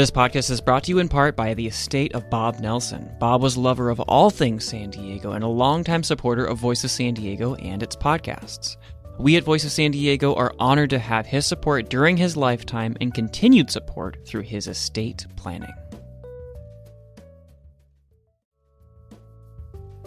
This podcast is brought to you in part by the estate of Bob Nelson. Bob was a lover of all things San Diego and a longtime supporter of Voice of San Diego and its podcasts. We at Voice of San Diego are honored to have his support during his lifetime and continued support through his estate planning.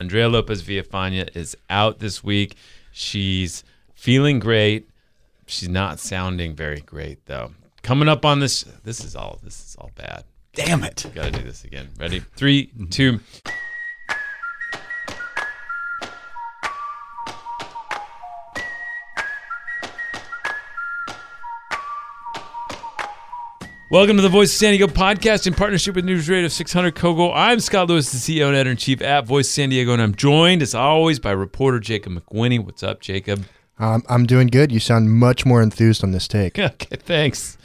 Andrea Lopez Villafana is out this week. She's feeling great. She's not sounding very great though. Coming up on this, this is all this is all bad. Damn it! Got to do this again. Ready? Three, two. Welcome to the Voice of San Diego podcast in partnership with News Radio 600 KOGO. I'm Scott Lewis, the CEO and editor in chief at Voice of San Diego, and I'm joined as always by reporter Jacob McWhinney. What's up, Jacob? Um, I'm doing good. You sound much more enthused on this take. okay, thanks.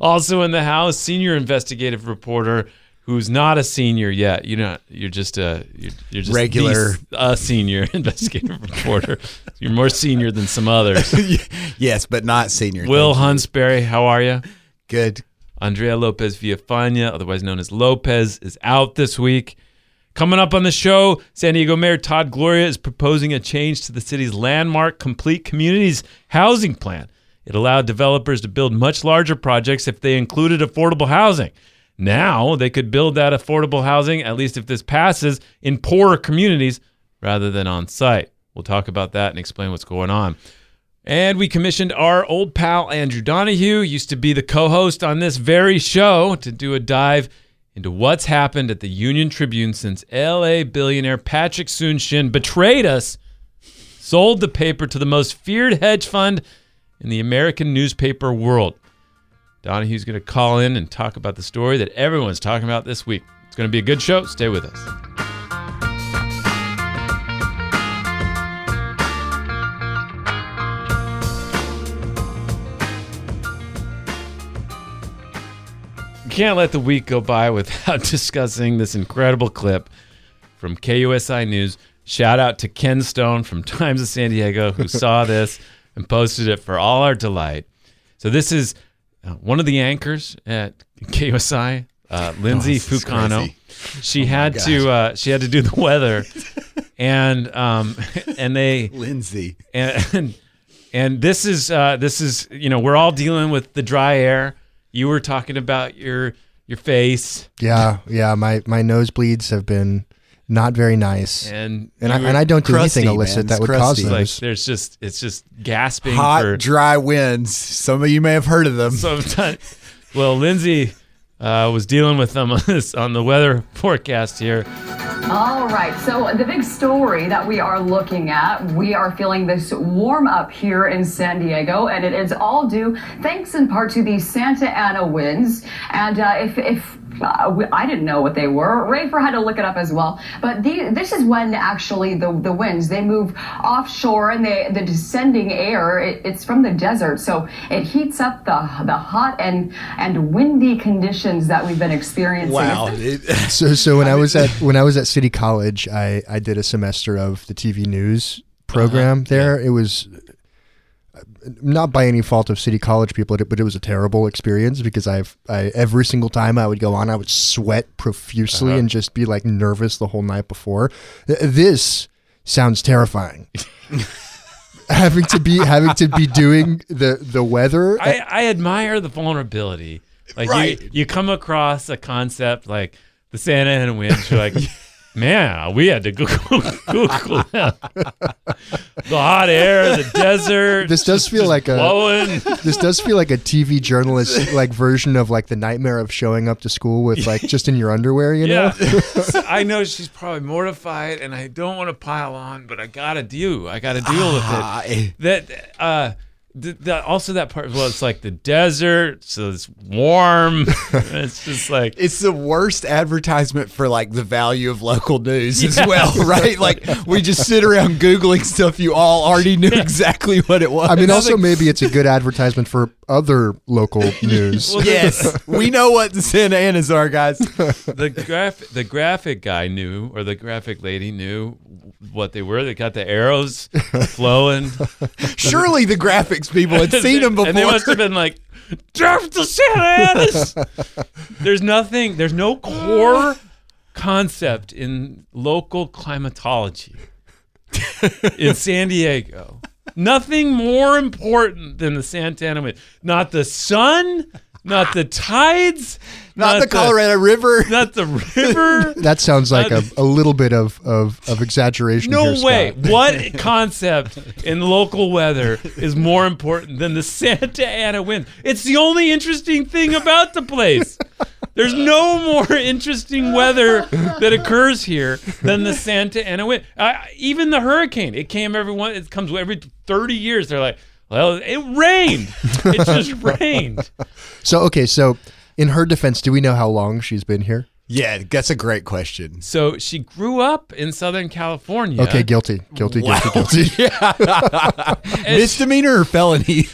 Also in the house, senior investigative reporter who's not a senior yet. You know, you're just a you're, you're just Regular. the- a senior investigative reporter. You're more senior than some others. yes, but not senior. Will Thank you. Huntsberry, how are you? Good. Andrea Lopez Villafana, otherwise known as Lopez, is out this week. Coming up on the show, San Diego Mayor Todd Gloria is proposing a change to the city's landmark Complete Communities housing plan. It allowed developers to build much larger projects if they included affordable housing. Now they could build that affordable housing, at least if this passes, in poorer communities rather than on site. We'll talk about that and explain what's going on. And we commissioned our old pal Andrew Donahue, used to be the co host on this very show, to do a dive into what's happened at the Union Tribune since LA billionaire Patrick Soon-Shiong betrayed us, sold the paper to the most feared hedge fund in the American newspaper world. Donahue's going to call in and talk about the story that everyone's talking about this week. It's going to be a good show. Stay with us. Can't let the week go by without discussing this incredible clip from KUSI News. Shout out to Ken Stone from Times of San Diego who saw this and posted it for all our delight. So this is uh, one of the anchors at KUSI, uh, Lindsay Oh, Fucano. She had to uh, she had to do the weather, and um, and they Lindsay. and and this is uh, this is you know we're all dealing with the dry air. You were talking about your your face, Yeah, yeah. My my nosebleeds have been not very nice, and and I, and I don't do crusty, anything illicit man. that It's would cause crusty. like there's just it's just gasping Hot, for dry winds. Some of you may have heard of them. sometimes. Well, Lindsay uh, was dealing with them on the weather forecast here. All right, so the big story that we are looking at, we are feeling this warm up here in San Diego, and it is all due thanks in part to the Santa Ana winds. And uh, if, if uh, we, I didn't know what they were, Rafer had to look it up as well. But the, this is when actually the, the winds they move offshore, and they, the descending air it, it's from the desert, so it heats up the the hot and and windy conditions that we've been experiencing. Wow. So so when I was at when I was at City College, I I did a semester of the TV news program there. It was not by any fault of City College people, but it was a terrible experience because I've I, every single time I would go on, I would sweat profusely Uh-huh. and just be like nervous the whole night before. This sounds terrifying. having to be having to be doing the the weather. I, I admire the vulnerability. Like Right. you, you come across a concept like the Santa Ana winds, you're like, man, we had to Google, Google that. the hot air, the desert. This does feel just like a- this does feel like a TV journalist like version of like the nightmare of showing up to school with like just in your underwear, you know? Yeah, So I know she's probably mortified, and I don't want to pile on, but I gotta do. I gotta deal with Ah, it. eh. That uh, the, the, also that part. Well, it's like the desert, so it's warm. it's just like It's the worst advertisement for like the value of local news as well, right? Like we just sit around googling stuff you all already knew exactly what it was. I mean, also maybe it's a good advertisement for other local news. Well, yes, we know what the Santa Anas are, guys. the graph the graphic guy knew or the graphic lady knew what they were. They got the arrows flowing. Surely the graphics people had seen them before. And they must have been like, Draft the Santa Anas. there's nothing, there's no core concept in local climatology in San Diego. Nothing more important than the Santa Ana wind. Not the sun, not the tides, Not the Colorado River. not the river. That sounds like a, a little bit of, of, of exaggeration. No here, way. What concept in local weather is more important than the Santa Ana wind? It's the only interesting thing about the place. There's no more interesting weather that occurs here than the Santa Ana wind. Uh, even the hurricane, it came every one. It comes every 30 years. They're like, well, it rained. It just rained. So, okay, so in her defense, do we know how long she's been here? Yeah, that's a great question. So she grew up in Southern California. Okay, guilty. Guilty, Wow. guilty, guilty. Misdemeanor or felony?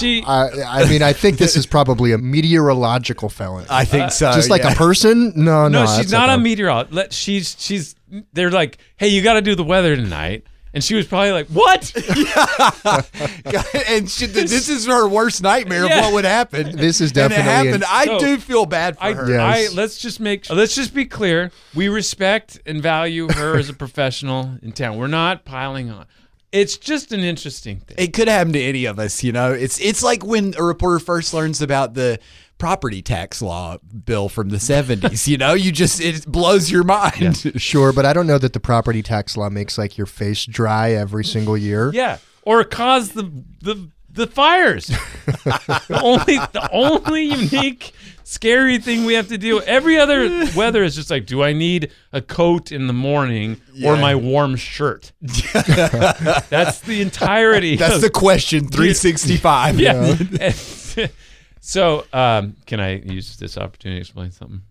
She I, I mean, I think this is probably a meteorological felony. I think so. Just like yeah. a person? No, no. No, she's not like a meteorologist. Let she's she's. They're like, hey, you got to do the weather tonight, and she was probably like, what? and she, this is her worst nightmare Yeah. of what would happen. This is definitely and it definitely an- happened. I So, do feel bad for I, her. Yeah. I let's just make let's just be clear. We respect and value her as a professional in town. We're not piling on. It's just an interesting thing. It could happen to any of us, you know. It's it's like when a reporter first learns about the property tax law bill from the 70s, you know? You just it blows your mind. Sure, but I don't know that the property tax law makes like your face dry every single year. Yeah, or cause the the the fires. the only the only unique scary thing we have to do. Every other weather is just like, do I need a coat in the morning or Yeah. my warm shirt? That's the entirety. That's of- the question 365. yeah. so, um, can I use this opportunity to explain something?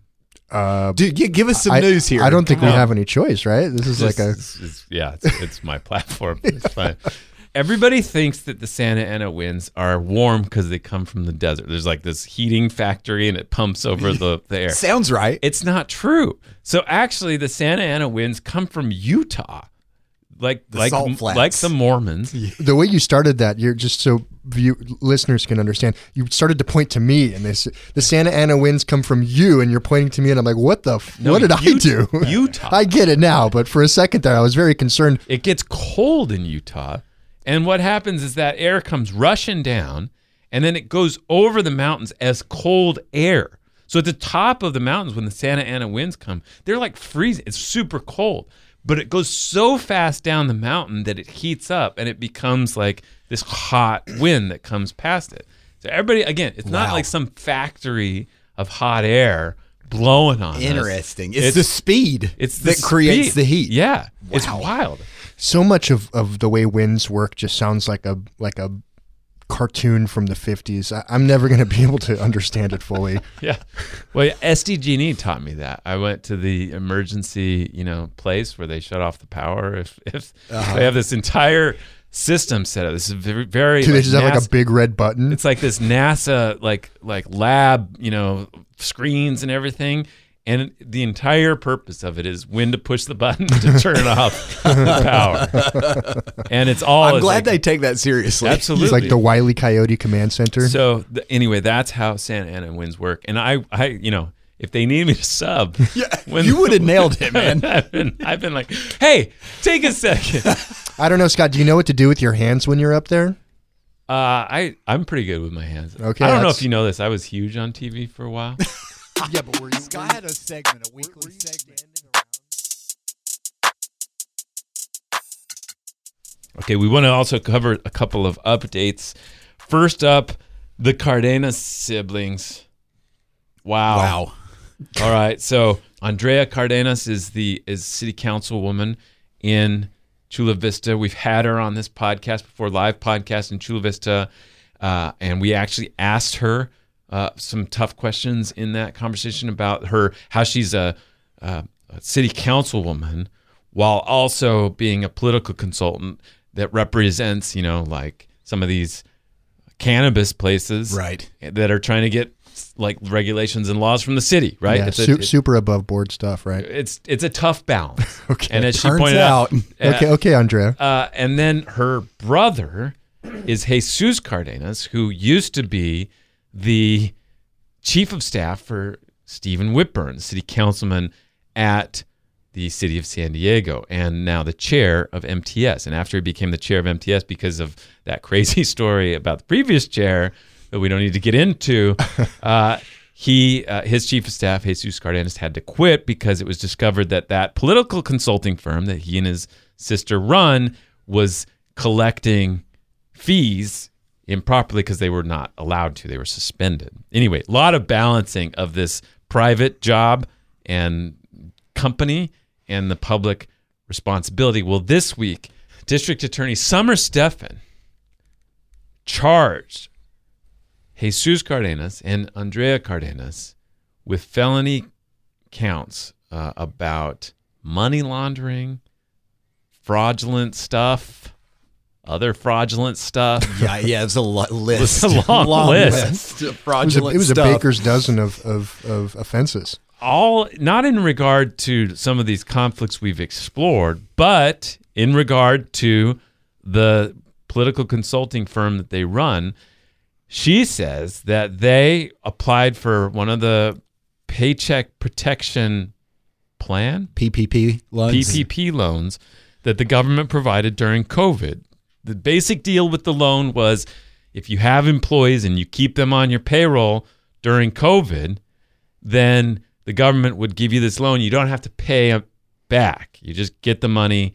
Uh, Dude, gi- give us some I, news here. I don't think we No. have any choice, right? This is like a. This is- yeah, it's, it's my platform. It's fine. Everybody thinks that the Santa Ana winds are warm because they come from the desert. There's like this heating factory and it pumps over the, the air. Sounds right. It's not true. So actually, the Santa Ana winds come from Utah, like The like like the Mormons. the way you started that, you're just so view, listeners can understand. You started to point to me, and this the Santa Ana winds come from you, and you're pointing to me, and I'm like, what the? F- No, what did I do? Utah. I get it now, but for a second there, I was very concerned. It gets cold in Utah, and what happens is that air comes rushing down, and then it goes over the mountains as cold air. So at the top of the mountains, when the Santa Ana winds come, they're like freezing. It's super cold, but it goes so fast down the mountain that it heats up, and it becomes like this hot wind that comes past it. So everybody, again, it's not like some factory of hot air blowing on us. Interesting. It's, It's- the speed It's the that creates the heat. Yeah, it's wild. So much of, of the way winds work just sounds like a like a cartoon from the 50s. I, I'm never going to be able to understand it fully. Yeah. Well, SDG&E taught me that. I went to the emergency, you know, place where they shut off the power. If if Uh-huh. they have this entire system set up, this is very very. Do they like just have like a big red button? It's like this NASA like like lab, you know, screens and everything. And the entire purpose of it is when to push the button to turn off the power. And it's all. I'm glad like- they take that seriously. absolutely It's like the Wiley Coyote Command Center. So th- anyway, that's how Santa Ana winds work. And I, I, you know, if they need me to sub, Yeah, when- you would have nailed it, man. I've been, I've been like, hey, take a second. Uh, I don't know, Scott. Do you know what to do with your hands when you're up there? I, I'm pretty good with my hands. Okay, I don't know if you know this. I was huge on TV for a while. Yeah, but were you, Scott had a segment, a weekly segment. Okay, we want to also cover a couple of updates. First up, the Cardenas siblings. Wow. Wow. All right. So Andrea Cardenas is the is city councilwoman in Chula Vista. We've had her on this podcast before, live podcast in Chula Vista, uh, and we actually asked her uh, some tough questions in that conversation about her how she's a, a, a city councilwoman while also being a political consultant that represents, you know, like some of these cannabis places, Right. that are trying to get like regulations and laws from the city, right? Yeah, It's a- su- it- super above board stuff, right? it's it's a tough balance. Okay. And as she pointed out, out- Okay, okay, Andrea. uh, and then her brother is Jesus Cardenas, who used to be the chief of staff for Stephen Whitburn, city councilman at the city of San Diego, and now the chair of MTS. And after he became the chair of MTS, because of that crazy story about the previous chair that we don't need to get into, uh, he uh, his chief of staff Jesus Cardenas had to quit because it was discovered that that political consulting firm that he and his sister run was collecting fees improperly because they were not allowed to. They were suspended. Anyway, a lot of balancing of this private job and company and the public responsibility. Well, this week, District Attorney Summer Stephan charged Jesus Cardenas and Andrea Cardenas with felony counts uh, about money laundering, fraudulent stuff, other fraudulent stuff. Yeah, yeah, it's a lo- list. It's a long list. of It was a, fraudulent it was a stuff. baker's dozen of, of, of offenses. all not in regard to some of these conflicts we've explored, but in regard to the political consulting firm that they run. She says that they applied for one of the paycheck protection plan PPP loans. PPP loans that the government provided during COVID. The basic deal with the loan was if you have employees and you keep them on your payroll during COVID, then the government would give you this loan. You don't have to pay it back. You just get the money.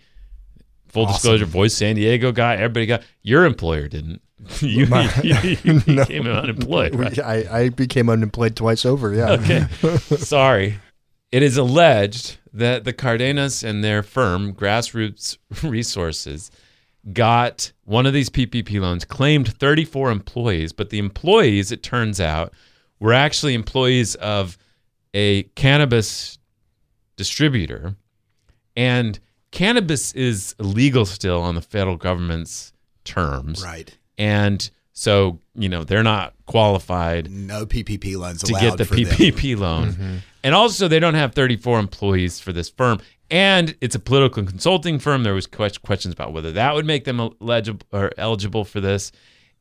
Full Awesome. disclosure, Voice San Diego guy, everybody got. Your employer didn't. you, you, you No. became unemployed. Right? I, I became unemployed twice over. Yeah. Okay. Sorry. It is alleged that the Cardenas and their firm, Grassroots Resources, got one of these PPP loans, claimed 34 employees, but the employees, it turns out, were actually employees of a cannabis distributor. And cannabis is illegal still on the federal government's terms. Right. And so, you know, they're not qualified No PPP loans to allowed get the for them. PPP loan. Mm-hmm. And also, they don't have 34 employees for this firm. And it's a political consulting firm. There was questions about whether that would make them eligible or eligible for this.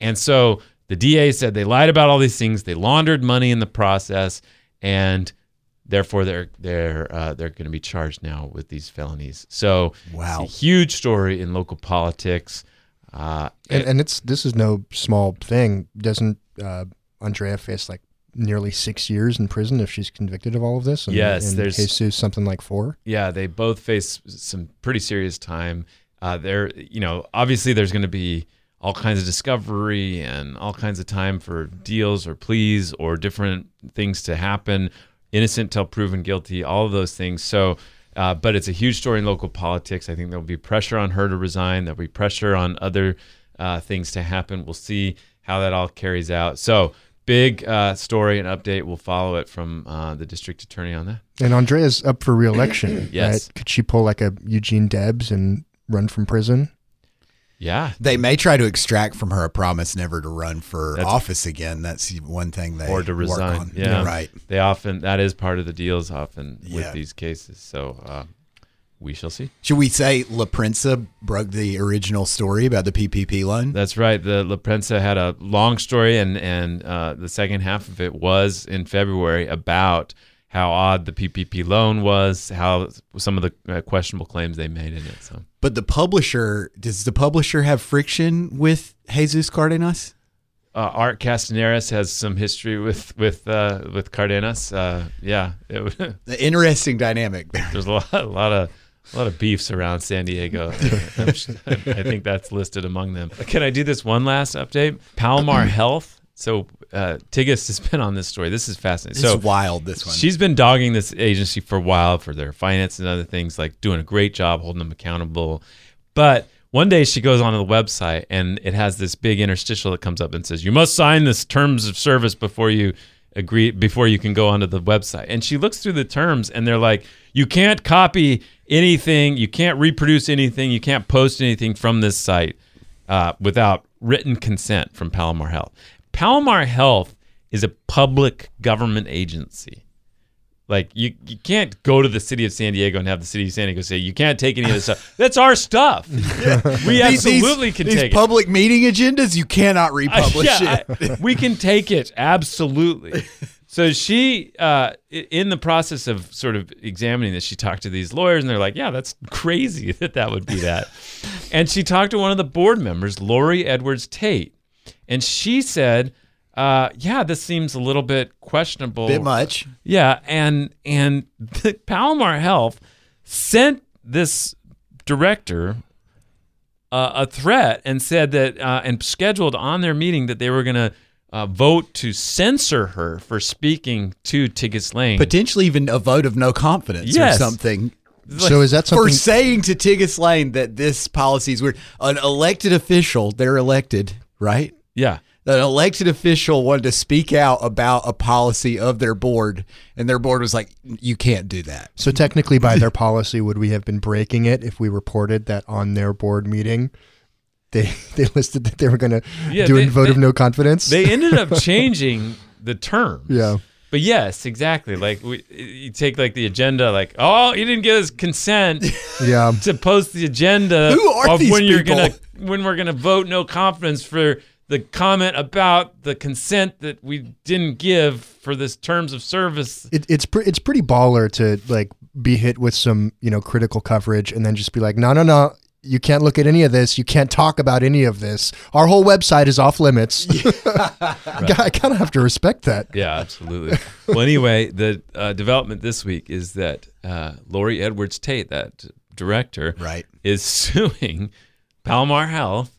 And so the DA said they lied about all these things. They laundered money in the process, and therefore they're they're uh, they're going to be charged now with these felonies. So Wow. it's a huge story in local politics. Uh, And, and it's this is no small thing. Doesn't uh, Andrea face like nearly six years in prison if she's convicted of all of this? And, Yes, and there's- Jesus something like four. yeah, they both face some pretty serious time. Uh, there, you know, obviously there's going to be all kinds of discovery and all kinds of time for deals or pleas or different things to happen. Innocent till proven guilty, all of those things. So, uh, but it's a huge story in local politics. I think there'll be pressure on her to resign. There'll be pressure on other uh, things to happen. We'll see how that all carries out. So, big uh, story and update. We'll follow it from uh, the district attorney on that. And Andrea's up for reelection. Yes. right? Could she pull like a Eugene Debs and run from prison? Yeah. They may try to extract from her a promise never to run for That's- office again. That's one thing they or to work resign. on. Yeah, right. They often that is part of the deals often with Yeah. these cases. So uh, we shall see. Should we say La Prensa broke the original story about the PPP loan? That's right. The La Prensa had a long story, and and uh, the second half of it was in February about how odd the PPP loan was, how some of the uh, questionable claims they made in it. So But the publisher, does the publisher have friction with Jesus Cardenas? uh, Art Castañares has some history with with uh, with Cardenas. Uh, yeah, it, The interesting dynamic there. there's a lot, a lot of a lot of beefs around San Diego. I think that's listed among them. Can I do this one last update? Palomar Health. So uh, Tigist has been on this story. This is fascinating. This so is wild, this one. She's been dogging this agency for a while for their finance and other things, like doing a great job holding them accountable. But one day she goes onto the website and it has this big interstitial that comes up and says, "You must sign this terms of service before you agree before you can go onto the website." And she looks through the terms and they're like, "You can't copy anything, you can't reproduce anything, you can't post anything from this site uh, without written consent from Palomar Health." Palomar Health is a public government agency. Like you, you can't go to the city of San Diego and have the city of San Diego say you can't take any of this stuff. That's our stuff. We These- these- absolutely can these take it. public meeting agendas, you cannot republish Yeah, it. I- we can take it absolutely. So she, uh, in the process of sort of examining this, she talked to these lawyers, and they're like, "Yeah, that's crazy that that would be that." and she talked to one of the board members, Laurie Edwards Tate, and she said, uh, "Yeah, this seems a little bit questionable. Bit much. Yeah, and and the Palomar Health sent this director uh, a threat and said that uh, and scheduled on their meeting that they were going to uh, vote to censor her for speaking to Tigist Layne. Potentially even a vote of no confidence Yes. or something. So is that something For saying to Tiggis Lane that this policy is weird. An elected official, they're elected, right? yeah, An elected official wanted to speak out about a policy of their board, and their board was like, you can't do that. So technically, by their policy, would we have been breaking it if we reported that on their board meeting, they they listed that they were going to Yeah, do a vote they- of no confidence? they ended up changing the terms. Yeah. But yes, exactly. Like we, you take like the agenda, like oh, you didn't give us consent. yeah. to post the agenda Who are of these when you're people? gonna when we're gonna vote no confidence for the comment about the consent that we didn't give for this terms of service. It, it's pre- it's pretty baller to like be hit with some you know critical coverage and then just be like, no, no, no. You can't look at any of this. You can't talk about any of this. Our whole website is off limits. I kind of have to respect that. Yeah, absolutely. well, anyway, the uh, development this week is that uh, Laurie Edwards Tate, that director, Right. is suing Palomar Health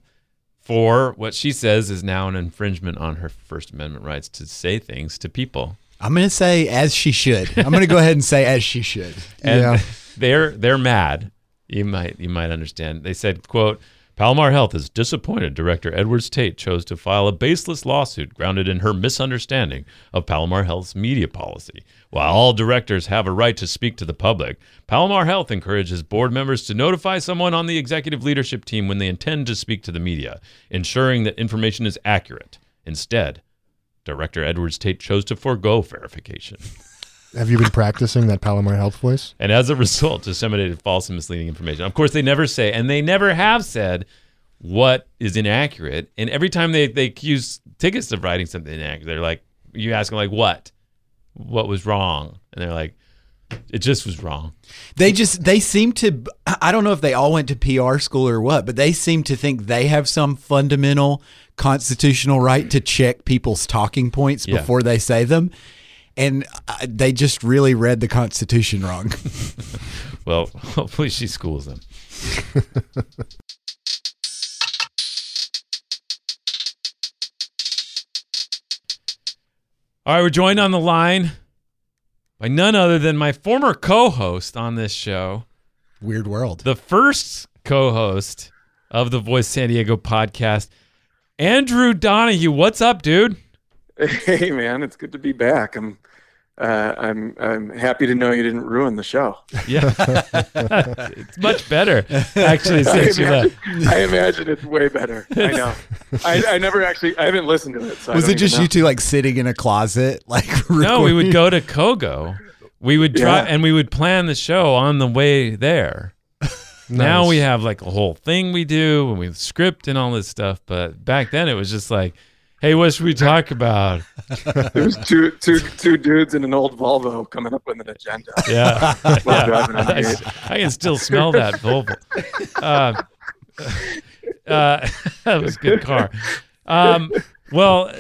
for what she says is now an infringement on her First Amendment rights to say things to people. I'm going to say as she should. I'm going to go ahead and say as she should. and Yeah. they're they're mad. You might you might understand. They said, "quote Palomar Health is disappointed director Edwards Tate chose to file a baseless lawsuit grounded in her misunderstanding of Palomar Health's media policy. While all directors have a right to speak to the public, Palomar Health encourages board members to notify someone on the executive leadership team when they intend to speak to the media, ensuring that information is accurate. Instead, Director Edwards Tate chose to forego verification Have you been practicing that Palomar Health voice? and as a result disseminated false and misleading information. Of course, they never say, and they never have said what is inaccurate. And every time they, they accuse Tigist of writing something inaccurate, they're like, you ask them like, what? What was wrong? And they're like, it just was wrong. They just they seem to I don't know if they all went to PR school or what, but they seem to think they have some fundamental constitutional right to check people's talking points Yeah. before they say them. And uh, they just really read the Constitution wrong. Well, hopefully she schools them. All right, we're joined on the line by none other than my former co-host on this show, Weird world. the first co-host of the Voice San Diego podcast, Andrew Donahue. What's up, dude? Hey man, it's good to be back. I'm uh, I'm I'm happy to know you didn't ruin the show. Yeah, it's much better actually I since you left. imagine, I imagine it's way better. I know. I, I never actually I haven't listened to it. So Was it just even you two like sitting in a closet? Like No, we would go to KOGO. We would try Yeah. and we would plan the show on the way there. Now we have like a whole thing we do and we script and all this stuff. But back then it was just like, hey, what should we talk about? know. There was two two two dudes in an old Volvo coming up with an agenda. Yeah. While driving on the I. I can still smell that Volvo. Uh, uh, that was a good car. Um, well,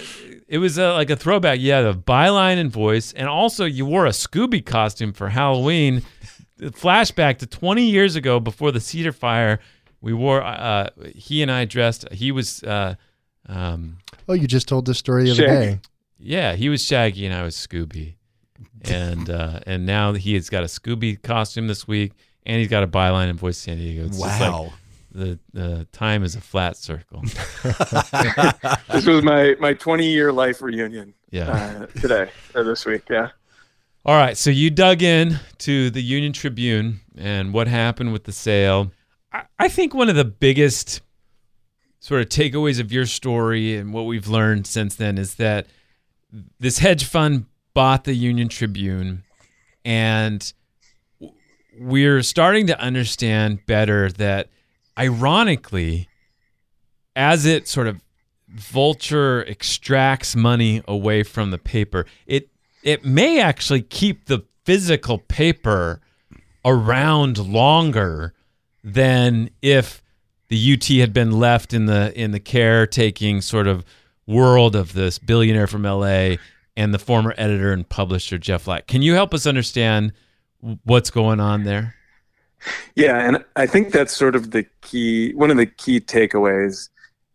it was uh, like a throwback. Yeah, the byline and voice, and also you wore a Scooby costume for Halloween. Flashback to 20 years ago, before the Cedar Fire, we wore. Uh, he and I dressed. He was. Uh, um, Oh, you just told this story the other Shaggy. day. yeah, he was Shaggy and I was Scooby, and uh, and now he has got a Scooby costume this week, and he's got a byline in voice San Diego. It's just like Wow. the the time is a flat circle. This was my my 20 year life reunion Yeah. uh, today or this week. Yeah. All right, so you dug in to the Union Tribune and what happened with the sale. I, I think one of the biggest sort of takeaways of your story and what we've learned since then is that this hedge fund bought the Union Tribune and we're starting to understand better that ironically as it sort of vulture extracts money away from the paper it it may actually keep the physical paper around longer than if the UT had been left in the in the caretaking sort of world of this billionaire from LA and the former editor and publisher Jeff Light. Can you help us understand what's going on there? Yeah, and I think that's sort of the key, one of the key takeaways,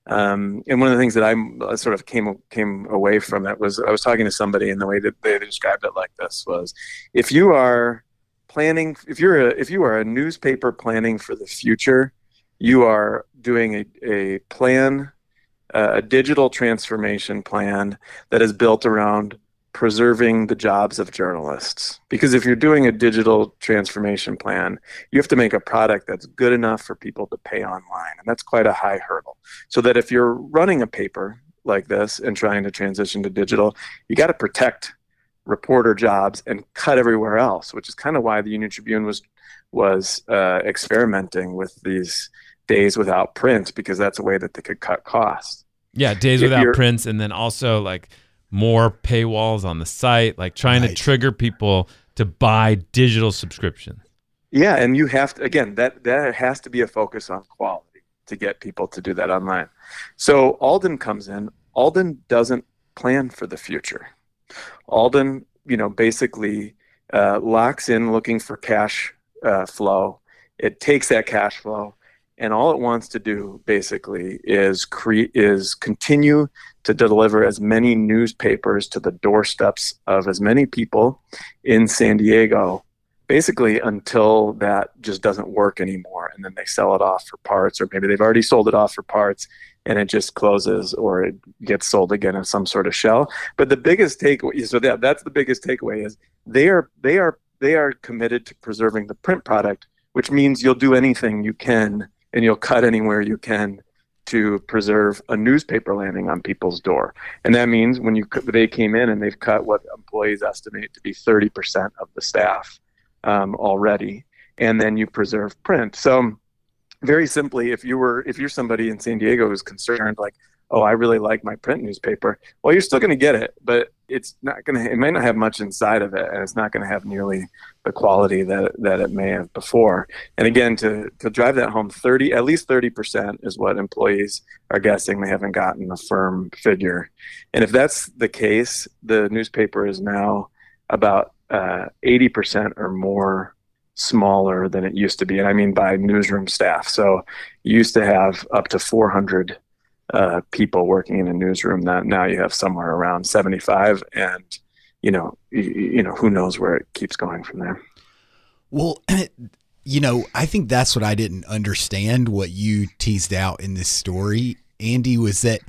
um, and one of the things that I'm sort of came came away from that was I was talking to somebody, and the way that they described it like this was, if you are planning, if you're a if you are a newspaper planning for the future, you are doing a a plan, uh, a digital transformation plan that is built around preserving the jobs of journalists. Because if you're doing a digital transformation plan, you have to make a product that's good enough for people to pay online. And that's quite a high hurdle. So that if you're running a paper like this and trying to transition to digital, you got to protect reporter jobs and cut everywhere else, which is kind of why the Union Tribune was was uh, experimenting with these days without print because that's a way that they could cut costs. Yeah, days If without prints and then also like more paywalls on the site, like trying to trigger people to buy digital subscriptions. Yeah, and you have to again that that has to be a focus on quality to get people to do that online. So Alden comes in. Alden doesn't plan for the future. Alden, you know, basically uh, locks in looking for cash uh, flow. It takes that cash flow, and all it wants to do basically is create is continue to deliver as many newspapers to the doorsteps of as many people in San Diego basically until that just doesn't work anymore and then they sell it off for parts or maybe they've already sold it off for parts and it just closes or it gets sold again in some sort of shell. But the biggest takeaway so that that's the biggest takeaway is they are they are they are committed to preserving the print product which means you'll do anything you can and you'll cut anywhere you can to preserve a newspaper landing on people's door and that means when you they came in and they've cut what employees estimate to be 30% of the staff um, already, and then you preserve print. So, very simply, if you were if you're somebody in San Diego who's concerned, like, oh, I really like my print newspaper, well, you're still going to get it, but it's not going to. It may not have much inside of it, and it's not going to have nearly the quality that that it may have before. And again, to to drive that home, thirty at least thirty percent is what employees are guessing. They haven't gotten a firm figure, and if that's the case, the newspaper is now about uh, 80% or more smaller than it used to be. And I mean by newsroom staff. So you used to have up to 400 uh, people working in a newsroom. Now, now you have somewhere around 75. And, you know, you, you know, who knows where it keeps going from there. Well, you know, I think that's what I didn't understand what you teased out in this story, Andy, was that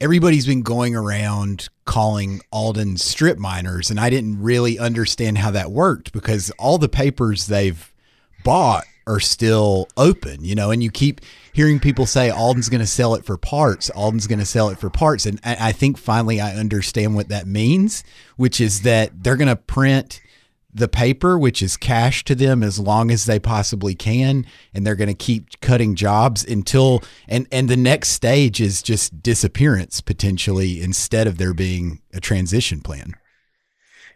everybody's been going around calling Alden strip miners, and I didn't really understand how that worked because all the papers they've bought are still open, you know, and you keep hearing people say Alden's going to sell it for parts, Alden's going to sell it for parts, and I think finally I understand what that means, which is that they're going to print the paper, which is cash to them as long as they possibly can, and they're going to keep cutting jobs until and and the next stage is just disappearance potentially instead of there being a transition plan.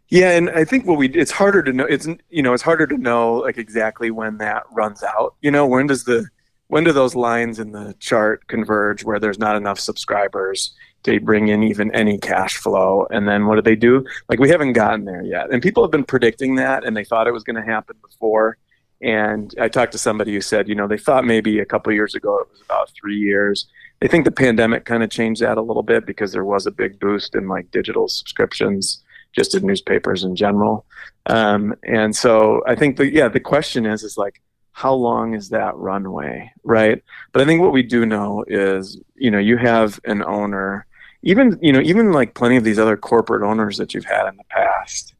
Yeah, and I think what we it's harder to know it's you know it's harder to know like exactly when that runs out. You know, when does the when do those lines in the chart converge where there's not enough subscribers to bring in even any cash flow? And then what do they do? Like we haven't gotten there yet. And people have been predicting that and they thought it was going to happen before. And i talked to somebody who said you know they thought maybe a couple years ago it was about three years. They think the pandemic kind of changed that a little bit because there was a big boost in like digital subscriptions just in newspapers in general. Um, and so i think the yeah the question is is like how long is that runway right? But i think what we do know is you know you have an owner even you know even like plenty of these other corporate owners that you've had in the past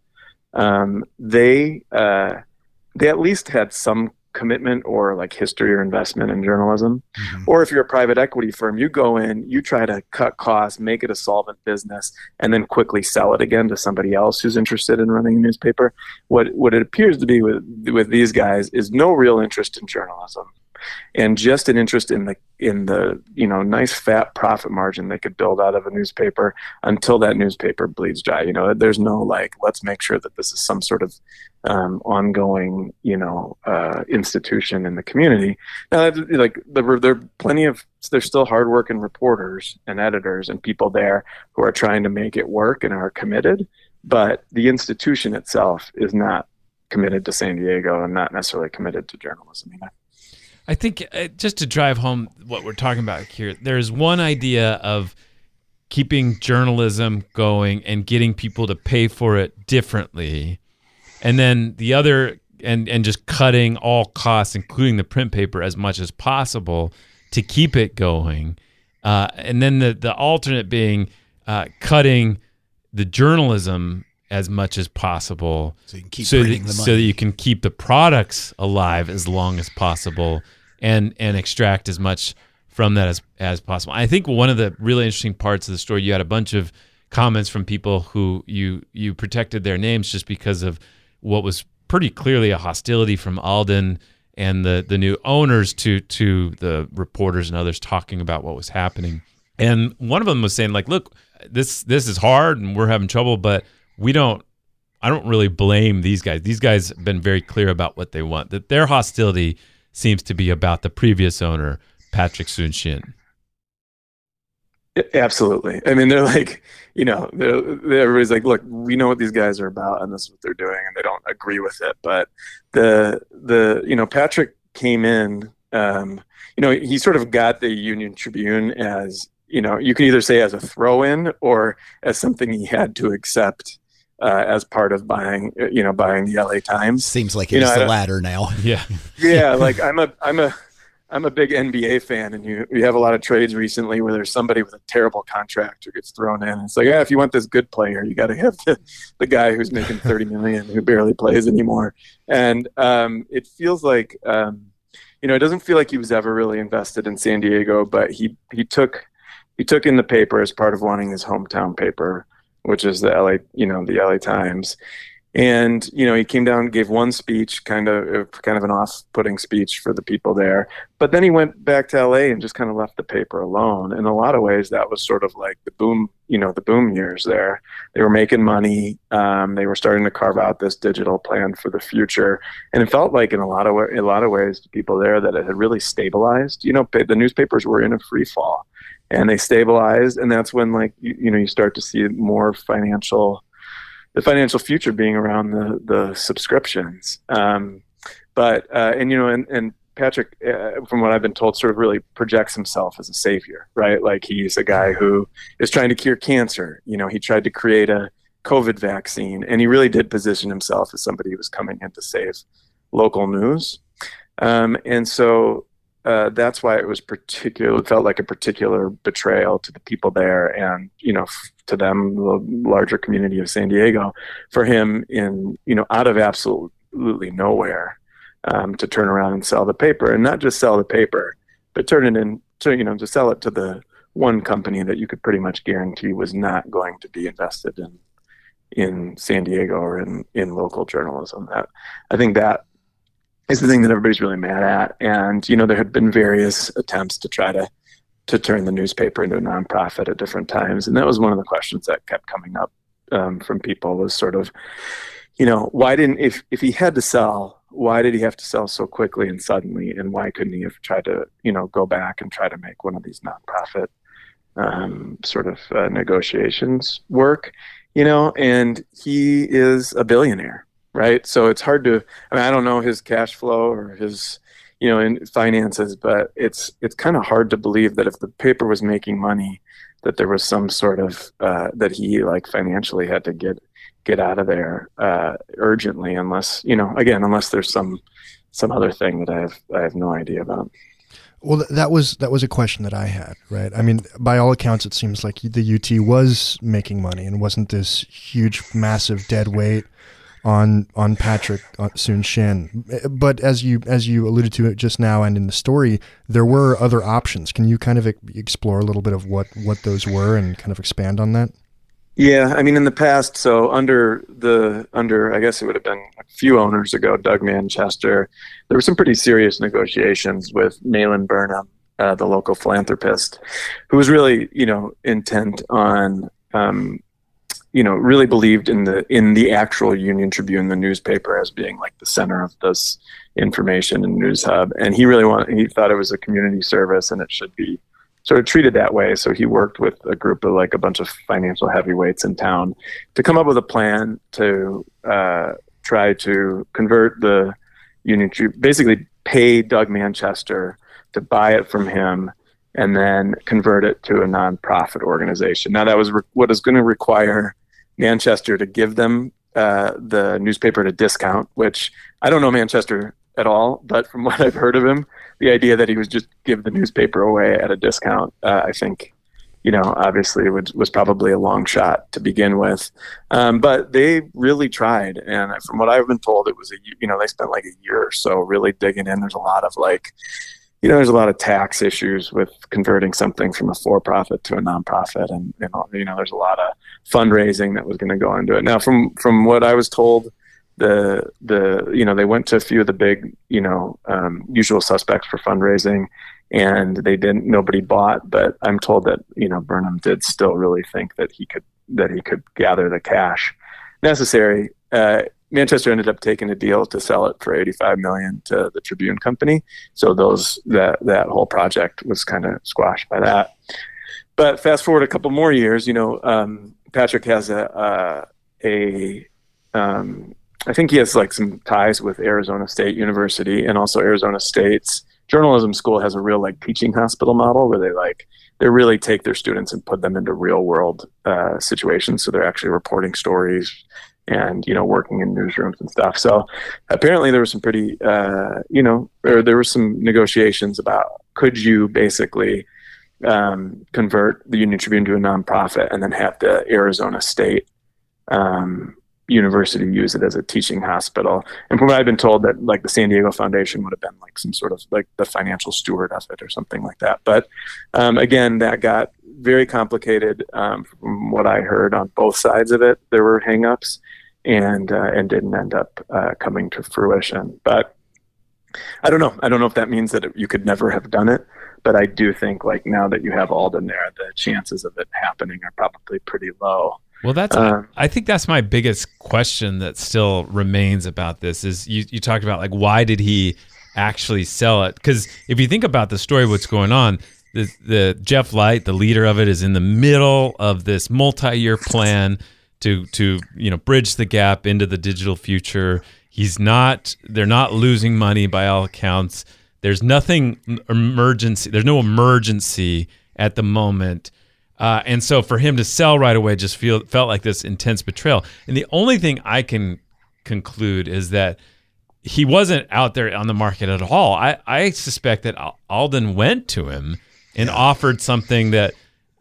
um, they uh, they at least had some commitment or like history or investment in journalism. Mm-hmm. or if you're a private equity firm you go in you try to cut costs make it a solvent business and then quickly sell it again to somebody else who's interested in running a newspaper. What what it appears to be with with these guys is no real interest in journalism and just an interest in the in the you know nice fat profit margin they could build out of a newspaper until that newspaper bleeds dry you know there's no like let's make sure that this is some sort of um, ongoing you know uh, institution in the community now like there, there are plenty of there's still hardworking reporters and editors and people there who are trying to make it work and are committed but the institution itself is not committed to san diego and not necessarily committed to journalism. I think uh, just to drive home what we're talking about here, there's one idea of keeping journalism going and getting people to pay for it differently, and then the other and and just cutting all costs, including the print paper, as much as possible to keep it going, uh, and then the the alternate being uh, cutting the journalism as much as possible So you can keep so that, the so that you can keep the products alive as long as possible and and extract as much from that as as possible. I think one of the really interesting parts of the story you had a bunch of comments from people who you you protected their names just because of what was pretty clearly a hostility from Alden and the the new owners to to the reporters and others talking about what was happening. And one of them was saying like, look, this this is hard and we're having trouble, but we don't I don't really blame these guys. These guys have been very clear about what they want. That their hostility seems to be about the previous owner, Patrick Soon-Shiong. Absolutely. I mean, they're like, you know, they're, they're- everybody's like, look, we know what these guys are about, and this is what they're doing, and they don't agree with it. But the the you know, Patrick came in, um, you know, he sort of got the Union Tribune as you know, you can either say as a throw-in or as something he had to accept uh, as part of buying, you know, buying the LA Times. Seems like You it's know, the latter now. Yeah. yeah like i'm a i'm a i'm a big nba fan and you you have a lot of trades recently where there's somebody with a terrible contract who gets thrown in it's like yeah if you want this good player you got to have the, the guy who's making 30 million who barely plays anymore and um, it feels like um, you know it doesn't feel like he was ever really invested in san diego but he he took he took in the paper as part of wanting his hometown paper which is the la you know the la times. And you know he came down gave one speech kind of uh, kind of an off-putting speech for the people there. But then he went back to la and just kind of left the paper alone. In a lot of ways that was sort of like the boom you know the boom years there. They were making money. Um, they were starting to carve out this digital plan for the future. And it felt like in a lot of in a lot of ways to people there that it had really stabilized. You know the newspapers were in a free fall and they stabilized and that's when like you, you know you start to see more financial the financial future being around the the subscriptions. Um, but uh, and you know and and Patrick, uh, from what I've been told, sort of really projects himself as a savior, right? Like he's a guy who is trying to cure cancer. You know, he tried to create a COVID vaccine, and he really did position himself as somebody who was coming in to save local news. Um, and so uh, that's why it was particular. It felt like a particular betrayal to the people there, and you know, f- to them, the larger community of San Diego, for him in you know out of absolutely nowhere um, to turn around and sell the paper, and not just sell the paper, but turn it in to you know to sell it to the one company that you could pretty much guarantee was not going to be invested in in San Diego or in in local journalism. That I think that is the thing that everybody's really mad at. And you know, there have been various attempts to try to to turn the newspaper into a nonprofit at different times, and that was one of the questions that kept coming up um, from people was sort of, you know, why didn't if if he had to sell, why did he have to sell so quickly and suddenly, and why couldn't he have tried to you know go back and try to make one of these nonprofit um, sort of uh, negotiations work? You know, and he is a billionaire right? So it's hard to. I mean, I don't know his cash flow or his, you know, in finances, but it's it's kind of hard to believe that if the paper was making money, that there was some sort of uh, that he like financially had to get get out of there uh, urgently, unless you know, again, unless there's some some other thing that I have I have no idea about. Well, that was that was a question that I had, right? I mean, by all accounts, it seems like the UT was making money and wasn't this huge, massive dead weight on on Patrick uh, Soon-Shiong. But as you as you alluded to it just now and in the story, there were other options. Can you kind of explore a little bit of what what those were and kind of expand on that? Yeah, I mean, in the past, so under the under, I guess it would have been a few owners ago, Doug Manchester, there were some pretty serious negotiations with Malin Burnham, uh, the local philanthropist, who was really, you know, intent on um, you know really believed in the in the actual Union Tribune, the newspaper, as being like the center of this information and news hub. And he really wanted he thought it was a community service and it should be sort of treated that way. So he worked with a group of like a bunch of financial heavyweights in town to come up with a plan to uh, try to convert the Union Tribune, basically pay Doug Manchester to buy it from him and then convert it to a nonprofit organization. Now that was re- what is going to require Manchester to give them uh, the newspaper at a discount, which I don't know Manchester at all, but from what I've heard of him, the idea that he was just give the newspaper away at a discount, uh, I think, you know, obviously was, was probably a long shot to begin with. Um, but they really tried, and from what I've been told, it was a you know they spent like a year or so really digging in. There's a lot of like you know, there's a lot of tax issues with converting something from a for-profit to a nonprofit, and you know, there's a lot of fundraising that was going to go into it. Now, from from what I was told, the the you know they went to a few of the big you know um, usual suspects for fundraising, and they didn't. Nobody bought, but I'm told that you know Burnham did still really think that he could that he could gather the cash necessary. Uh, Manchester ended up taking a deal to sell it for 85 million to the Tribune Company. So those that that whole project was kind of squashed by that. But fast forward a couple more years, you know, um, Patrick has a a, a um, I think he has like some ties with Arizona State University and also Arizona State's journalism school has a real like teaching hospital model where they like they really take their students and put them into real world uh, situations. So they're actually reporting stories, and you know working in newsrooms and stuff. So apparently there was some pretty uh, you know or there were some negotiations about could you basically um, convert the Union Tribune to a nonprofit and then have the Arizona State um, University use it as a teaching hospital. And from what I've been told, that like the San Diego Foundation would have been like some sort of like the financial steward of it or something like that. But um, again, that got very complicated. Um, from what I heard on both sides of it, there were hangups and uh, and didn't end up uh, coming to fruition. But I don't know. I don't know if that means that you could never have done it. But I do think like now that you have Alden there, the chances of it happening are probably pretty low. Well, that's um, I think that's my biggest question that still remains about this is you you talked about like why did he actually sell it? Because if you think about the story, what's going on, the, the Jeff Light, the leader of it, is in the middle of this multi-year plan to to you know bridge the gap into the digital future. He's not. They're not losing money by all accounts. There's nothing emergency. There's no emergency at the moment. Uh, and so for him to sell right away just feel felt like this intense betrayal. And the only thing I can conclude is that he wasn't out there on the market at all. I, I suspect that Alden went to him and offered something that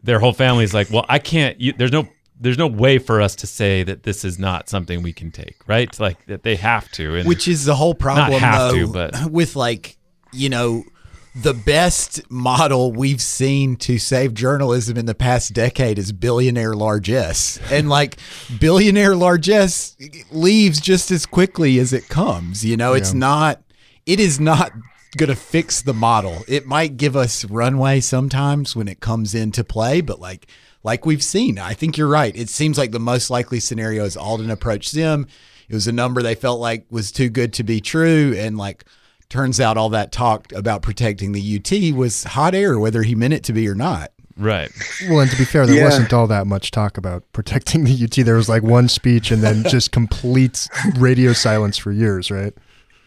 their whole family's like, well, I can't. You, there's no there's no way for us to say that this is not something we can take, right? Like that they have to. Which is the whole problem, Not have though, to, but- with like you know the best model we've seen to save journalism in the past decade is billionaire largesse, and like billionaire largesse leaves just as quickly as it comes. You know, it's Yeah. not. It is not going to fix the model. It might give us runway sometimes when it comes into play, but like like we've seen, I think you're right. It seems like the most likely scenario is Alden approached them. It was a number they felt like was too good to be true, and like turns out all that talk about protecting the UT was hot air, whether he meant it to be or not. right. Well, and to be fair, there Yeah. wasn't all that much talk about protecting the UT. There was like one speech and then just complete radio silence for years, right?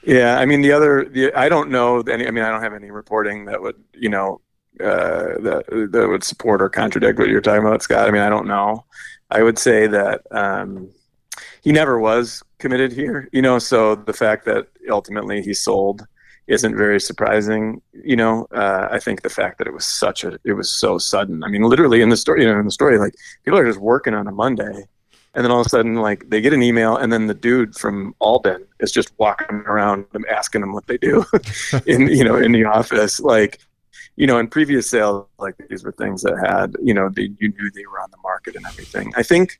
Yeah, I mean the other, the, I don't know any. I mean, I don't have any reporting that would, you know, uh, that that would support or contradict what you're talking about, Scott. I mean, I don't know. I would say that um, he never was committed here, you know. So the fact that ultimately he sold isn't very surprising, you know. Uh, I think the fact that it was such a, it was so sudden. I mean, literally in the story, you know, in the story, like people are just working on a Monday and then all of a sudden like they get an email and then the dude from Alden is just walking around them asking them what they do in you know in the office like you know in previous sales like these were things that had you know they, you knew they were on the market and everything I think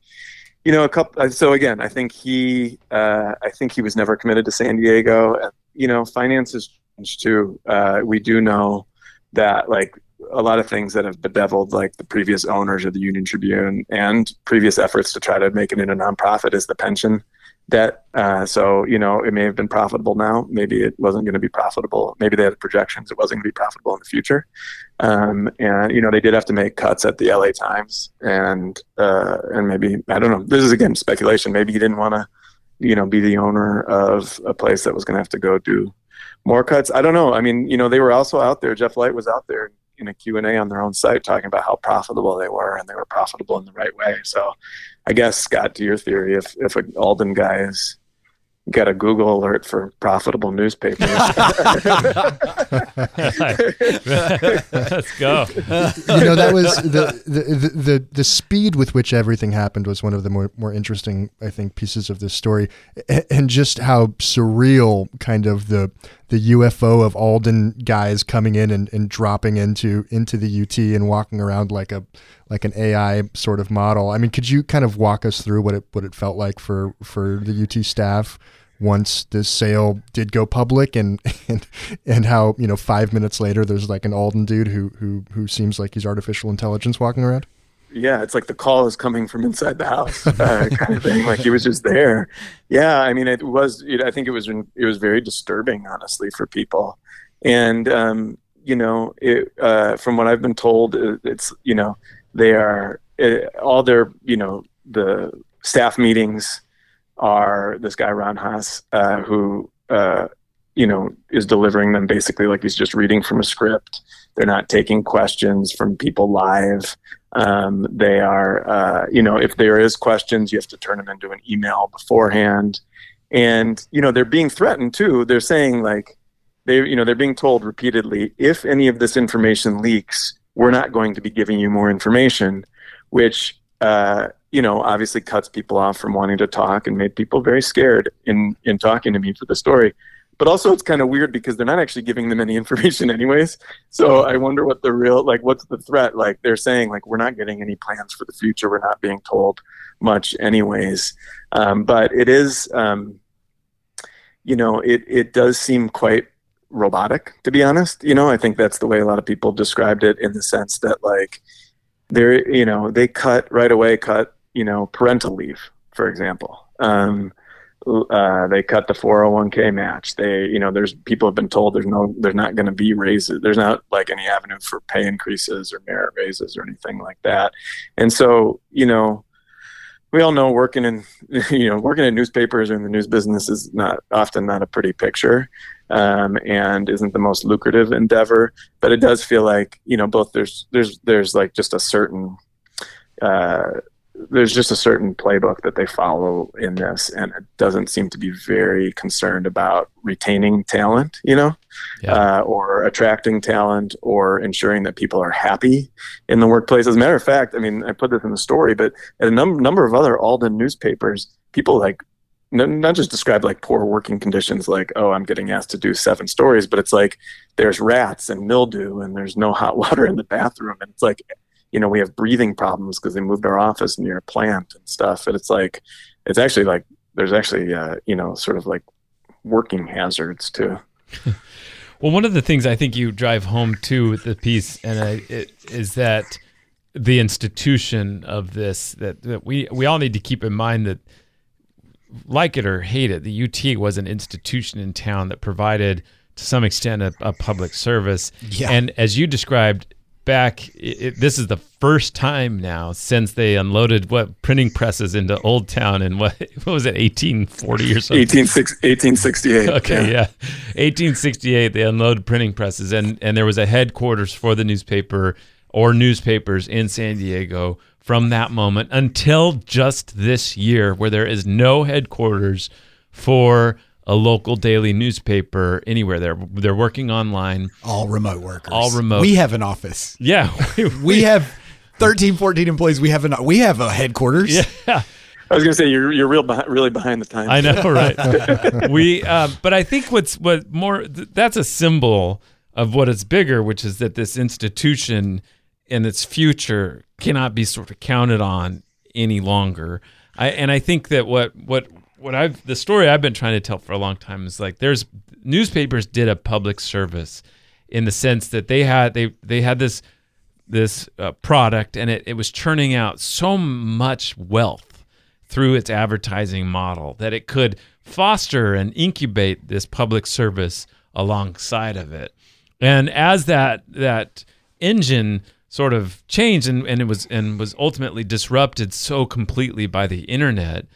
you know a couple so again I think he uh, I think he was never committed to San Diego. You know finances changed too. Uh, we do know that like a lot of things that have bedeviled like the previous owners of the Union Tribune and previous efforts to try to make it into a nonprofit is the pension debt. Uh, so you know it may have been profitable now, maybe it wasn't going to be profitable. Maybe they had projections it wasn't going to be profitable in the future. Um, and you know they did have to make cuts at the LA Times, and uh, and maybe I don't know. This is again speculation. Maybe he didn't want to, you know, be the owner of a place that was going to have to go do more cuts. I don't know. I mean, you know, they were also out there. Jeff Light was out there in a Q&A on their own site talking about how profitable they were and they were profitable in the right way. So I guess, Scott, to your theory, if, if an Alden guy is got a Google alert for profitable newspapers, Let's go. you know that was the, the the the the speed with which everything happened was one of the more more interesting I think pieces of this story, and just how surreal kind of the the UFO of Alden guys coming in and, and dropping into into the UT and walking around like a like an AI sort of model. I mean, could you kind of walk us through what it what it felt like for for the UT staff? once this sale did go public and and and how you know five minutes later there's like an Alden dude who who who seems like he's artificial intelligence walking around. Yeah, it's like the call is coming from inside the house, uh, kind of thing. Like he was just there. Yeah, I mean, it was. It, I think it was. It was very disturbing, honestly, for people. And um, you know, it, uh, from what I've been told, it- it's you know, they are uh all their you know the staff meetings are this guy Ron Haas uh, who uh, you know is delivering them basically like he's just reading from a script. They're not taking questions from people live. Um, they are, uh, you know, if there is questions, you have to turn them into an email beforehand. And you know, they're being threatened too. They're saying like, they, you know, they're being told repeatedly, if any of this information leaks, we're not going to be giving you more information, which, uh, you know, obviously cuts people off from wanting to talk and made people very scared in in talking to me for the story. But also, it's kind of weird because they're not actually giving them any information, anyways. So I wonder what the real like. What's the threat? Like they're saying, like we're not getting any plans for the future. We're not being told much, anyways. Um, but it is, um, you know, it it does seem quite robotic, to be honest. You know, I think that's the way a lot of people described it in the sense that like they're, you know, they cut right away, cut, you know, parental leave, for example. Um, uh, they cut the 401k match. They, you know, there's people have been told there's no, there's not going to be raises. There's not like any avenue for pay increases or merit raises or anything like that. And so, you know, we all know working in, you know, working in newspapers or in the news business is not often not a pretty picture, um, and isn't the most lucrative endeavor. But it does feel like, you know, both there's there's there's like just a certain uh, there's just a certain playbook that they follow in this, and it doesn't seem to be very concerned about retaining talent, you know, Yeah. uh, or attracting talent, or ensuring that people are happy in the workplace. As a matter of fact, I mean, I put this in the story, but at a num- number of other Alden newspapers, people like n- not just describe like poor working conditions, like oh, I'm getting asked to do seven stories, but it's like there's rats and mildew, and there's no hot water in the bathroom, and it's like you know we have breathing problems because they moved our office near a plant and stuff and it's like it's actually like there's actually uh, you know sort of like working hazards too Well, one of the things I think you drive home to with the piece, and I, it, is that the institution of this that, that we we all need to keep in mind that, like it or hate it, the UT was an institution in town that provided to some extent a, a public service. Yeah. And as you described back, it, it- this is the first time now since they unloaded what printing presses into Old Town in what what was it, 1840 or something. 18, 1868 Okay, yeah. 1868, they unloaded printing presses, and, and there was a headquarters for the newspaper or newspapers in San Diego from that moment until just this year, where there is no headquarters for a local daily newspaper anywhere. They're they're working online. All remote workers. All remote. We have an office. Yeah, We have 13, 14 employees. We have an we have a headquarters. yeah. i was going to say you're, you're real behind, really behind the times I know, right? we, uh, but I think what's what more th- that's a symbol of what is bigger, which is that this institution and its future cannot be sort of counted on any longer. I and I think that what what what I've the story I've been trying to tell for a long time is like there's newspapers did a public service in the sense that they had they they had this this uh, product and it, it was churning out so much wealth through its advertising model that it could foster and incubate this public service alongside of it. And as that that engine sort of changed and, and it was and was ultimately disrupted so completely by the internet,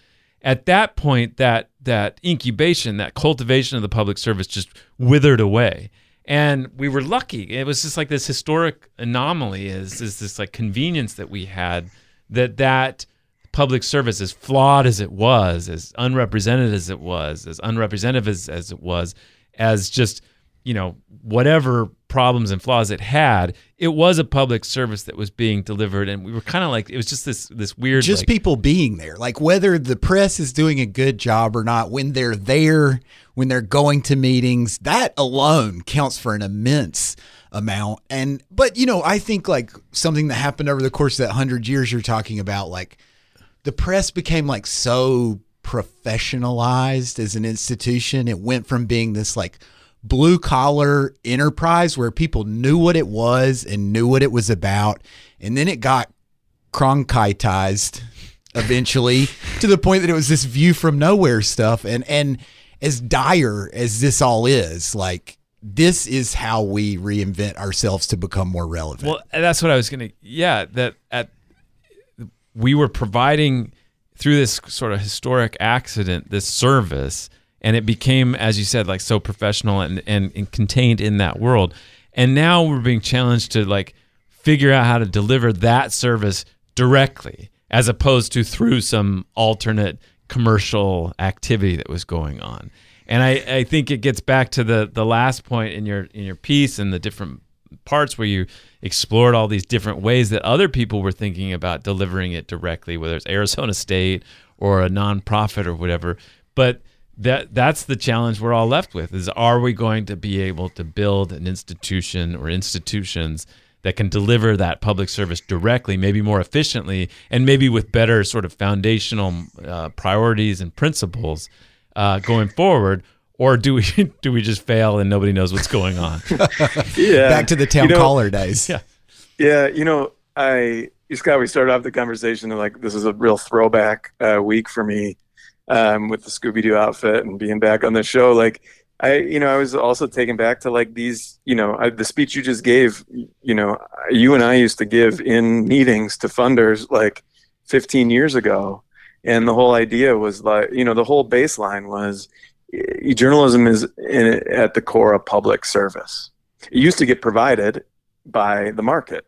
at that point that that incubation, that cultivation of the public service just withered away. And we were lucky. It was just like this historic anomaly is is this like convenience that we had that that public service, as flawed as it was, as unrepresented as it was, as unrepresentative as, as it was, as just, you know, whatever problems and flaws it had, it was a public service that was being delivered. And we were kind of like, it was just this, this weird, just like- people being there like whether the press is doing a good job or not when they're there when they're going to meetings that alone counts for an immense amount and but you know i think like something that happened over the course of that 100 years you're talking about like the press became like so professionalized as an institution it went from being this like blue collar enterprise where people knew what it was and knew what it was about and then it got Cronkiteized eventually to the point that it was this view from nowhere stuff. And and as dire as this all is, like this is how we reinvent ourselves to become more relevant. Well, that's what I was gonna. Yeah, that at we were providing through this sort of historic accident this service, and it became, as you said, like so professional and and, and contained in that world. And now we're being challenged to like figure out how to deliver that service directly, as opposed to through some alternate commercial activity that was going on. And I, I think it gets back to the the last point in your in your piece and the different parts where you explored all these different ways that other people were thinking about delivering it directly, whether it's Arizona State or a nonprofit or whatever. But that that's the challenge we're all left with is are we going to be able to build an institution or institutions that can deliver that public service directly, maybe more efficiently, and maybe with better sort of foundational uh, priorities and principles uh, going forward, or do we do we just fail and nobody knows what's going on? yeah Back to the town You know, caller days. Yeah. Yeah, you know, I Scott, we started off the conversation like this is a real throwback uh, week for me um, with the Scooby Doo outfit and being back on the show. Like, I, you know, I was also taken back to like these, you know, I, the speech you just gave. You know, you and I used to give in meetings to funders like 15 years ago, and the whole idea was like, you know, the whole baseline was eh, journalism is in, at the core of public service. It used to get provided by the market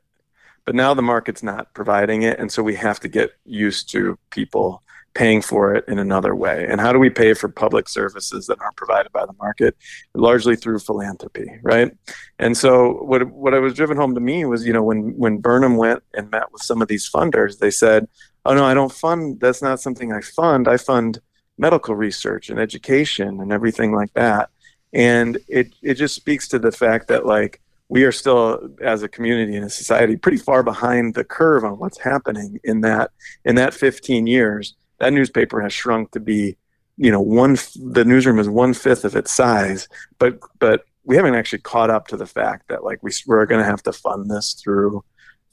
but now the market's not providing it, and so we have to get used to people paying for it in another way. And how do we pay for public services that aren't provided by the market? Largely through philanthropy, right? And so what what I was driven home to me was, you know, when when Burnham went and met with some of these funders, they said, "Oh no, I don't fund. That's not something I fund. I fund medical research and education and everything like that." And it it just speaks to the fact that like we are still as a community and a society pretty far behind the curve on what's happening in that in that 15 years that newspaper has shrunk to be, you know, one. The newsroom is one fifth of its size, but but we haven't actually caught up to the fact that like we we're going to have to fund this through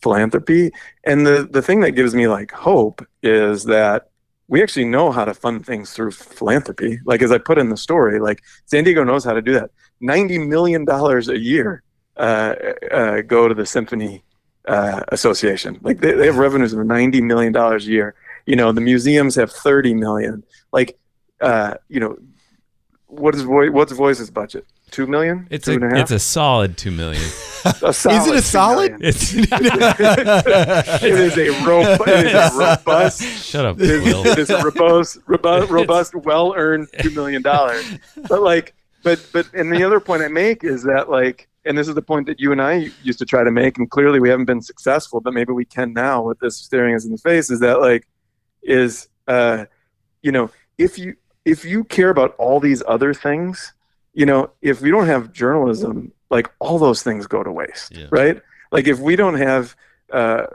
philanthropy. And the the thing that gives me like hope is that we actually know how to fund things through philanthropy. Like as I put in the story, like San Diego knows how to do that. Ninety million dollars a year uh, uh, go to the Symphony uh, Association. Like they, they have revenues of ninety million dollars a year you know the museums have 30 million. Like uh you know what is what's voice's budget? Two million? It's two a, a it's a solid two million. A solid is it a solid it's it is a ro- it is a robust shut up it is, it is a robust robust, robust well earned two million dollars. But like but but and the other point i make is that like and this is the point that you and I used to try to make, and clearly we haven't been successful, but maybe we can now with this staring us in the face. Is that like is uh, you know if you if you care about all these other things you know if we don't have journalism like all those things go to waste yeah. right? Like if we don't have uh,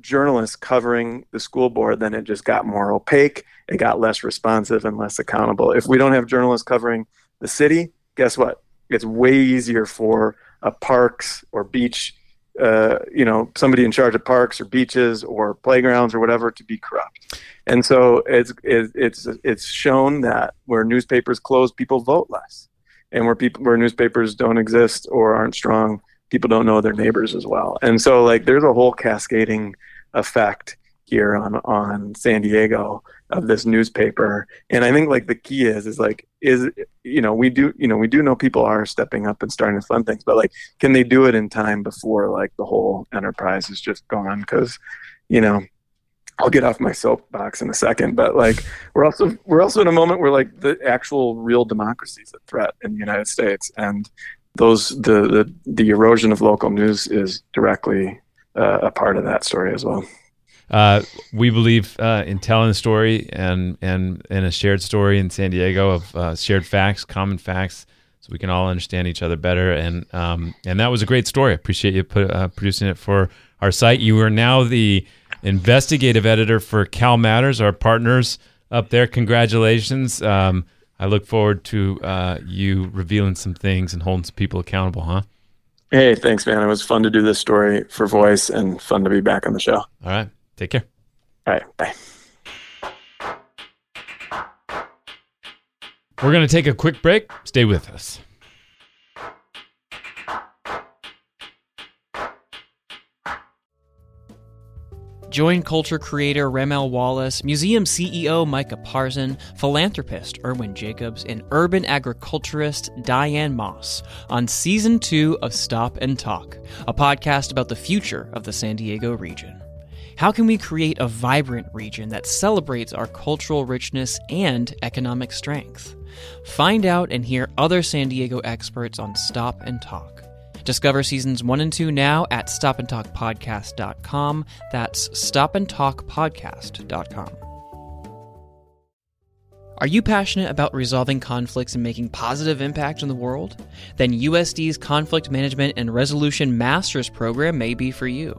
journalists covering the school board then it just got more opaque it got less responsive and less accountable. If we don't have journalists covering the city guess what? It's way easier for a parks or beach uh, you know somebody in charge of parks or beaches or playgrounds or whatever to be corrupt. And so it's it's it's shown that where newspapers close people vote less. And where people where newspapers don't exist or aren't strong people don't know their neighbors as well. And so like there's a whole cascading effect here on on San Diego of this newspaper. And i think like the key is is like is you know we do you know we do know people are stepping up and starting to fund things but like can they do it in time before like the whole enterprise is just gone? Because you know i'll get off my soapbox in a second but like we're also we're also in a moment where like the actual real democracy is a threat in the united states and those the the, the erosion of local news is directly uh, a part of that story as well uh, we believe uh, in telling a story and and and a shared story in San Diego of uh, shared facts, common facts, so we can all understand each other better. And um, and that was a great story. I appreciate you put, uh, producing it for our site. You are now the investigative editor for CalMatters, our partners up there. Congratulations. Um, I look forward to uh, you revealing some things and holding some people accountable, huh? Hey, thanks, man. It was fun to do this story for Voice and fun to be back on the show. All right. Take care. All right. Bye. We're going to take a quick break. Stay with us. Join culture creator Ramel Wallace, museum CEO Micah Parzen, philanthropist Irwin Jacobs, and urban agriculturist Diane Moss on season two of Stop and Talk, a podcast about the future of the San Diego region. How can we create a vibrant region that celebrates our cultural richness and economic strength? Find out and hear other San Diego experts on Stop and Talk. Discover seasons 1 and 2 now at stopandtalkpodcast.com. That's stopandtalkpodcast.com. Are you passionate about resolving conflicts and making positive impact in the world? Then USD's Conflict Management and Resolution Master's program may be for you.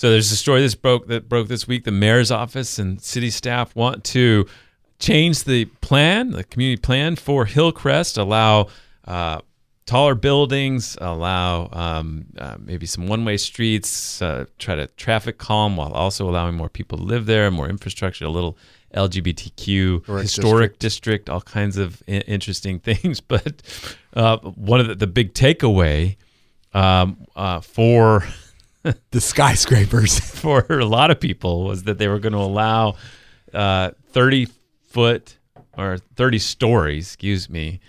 So there's a story that broke that broke this week. The mayor's office and city staff want to change the plan, the community plan for Hillcrest, allow uh, taller buildings, allow um, uh, maybe some one-way streets, uh, try to traffic calm while also allowing more people to live there, more infrastructure, a little LGBTQ Historic historic district. all kinds of I- interesting things. But uh, one of the, the big takeaway um, uh, for The skyscrapers. for a lot of people was that they were going to allow uh, 30 foot or 30 stories, excuse me,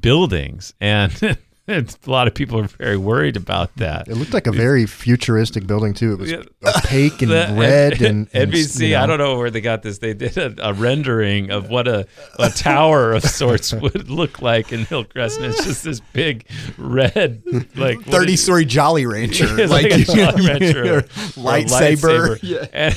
buildings. And a lot of people are very worried about that. It looked like a very futuristic building too. It was Yeah. opaque and The- red and, and NBC, you know. I don't know where they got this. They did a, a rendering of what a, a tower of sorts would look like in Hillcrest, and it's just this big red, like thirty-story Jolly Rancher. Like, a Jolly Rancher or- or a lightsaber. lightsaber. And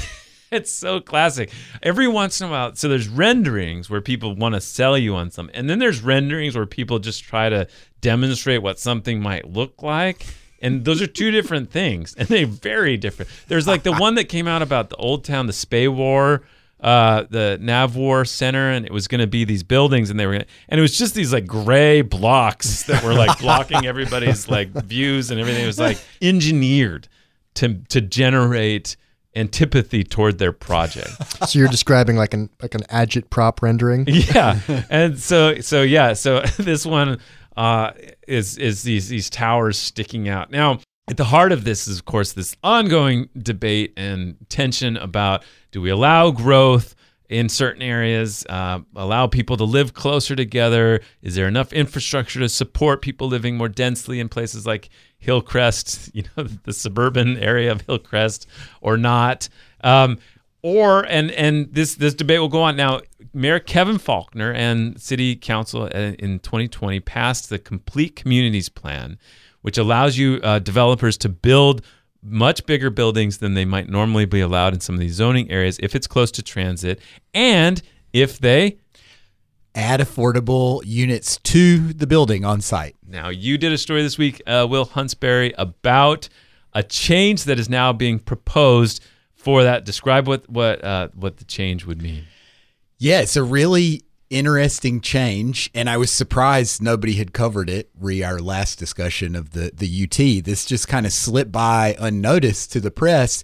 it's so classic. Every once in a while, so there's renderings where people want to sell you on something, and then there's renderings where people just try to demonstrate what something might look like. And those are two different things, and they're very different. There's like the one that came out about the old town, the Spay War, uh, the Navwar Center, and it was going to be these buildings, and they were, gonna, and it was just these like gray blocks that were like blocking everybody's like views and everything. It was like engineered to to generate antipathy toward their project. So you're describing like an like an agitprop rendering. yeah, and so so yeah, so this one uh, is is these these towers sticking out now. At the heart of this is, of course, this ongoing debate and tension about do we allow growth in certain areas, uh, allow people to live closer together? Is there enough infrastructure to support people living more densely in places like Hillcrest, you know, the suburban area of Hillcrest, or not? Um, or and and this this debate will go on now. Mayor Kevin Faulconer and City Council in 2020 passed the Complete Communities Plan, which allows you uh, developers to build much bigger buildings than they might normally be allowed in some of these zoning areas if it's close to transit and if they Add affordable units to the building on site. Now, you did a story this week, uh, Will Huntsberry, about a change that is now being proposed for that. Describe what what uh, what the change would mean. Yeah, it's a really interesting change, and I was surprised nobody had covered it. Re our last discussion of the the UT, this just kind of slipped by unnoticed to the press.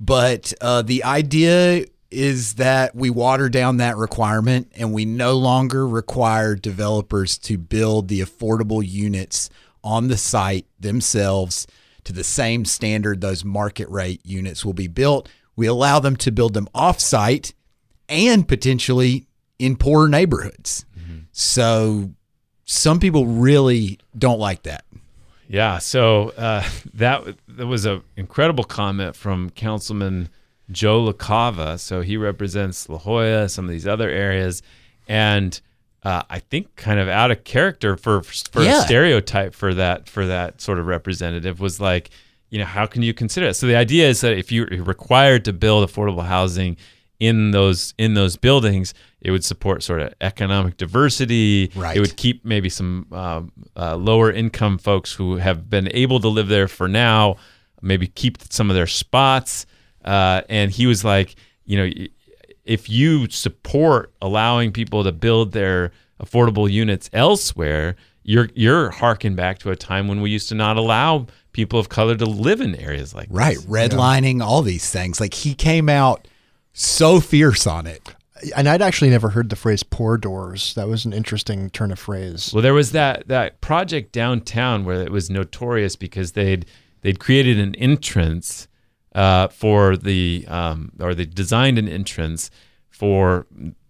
But uh, the idea is that we water down that requirement, and we no longer require developers to build the affordable units on the site themselves to the same standard those market rate units will be built. We allow them to build them off site and potentially in poor neighborhoods. So some people really don't like that. Yeah, so uh, that that was an incredible comment from Councilman Joe LaCava. So he represents La Jolla, some of these other areas, and uh, I think kind of out of character for for Yeah. a stereotype for that for that sort of representative was like, you know, how can you consider it? So the idea is that if you're required to build affordable housing in those in those buildings, it would support sort of economic diversity. Right. It would keep maybe some um, uh, lower income folks who have been able to live there for now, maybe keep some of their spots. Uh, and he was like, you know, if you support allowing people to build their affordable units elsewhere, you're you're harking back to a time when we used to not allow people of color to live in areas like Right. this. Redlining, all these things. Like he came out so fierce on it. And I'd actually never heard the phrase "poor doors." That was an interesting turn of phrase. Well, there was that that project downtown where it was notorious because they'd they'd created an entrance uh, for the um, or they designed an entrance for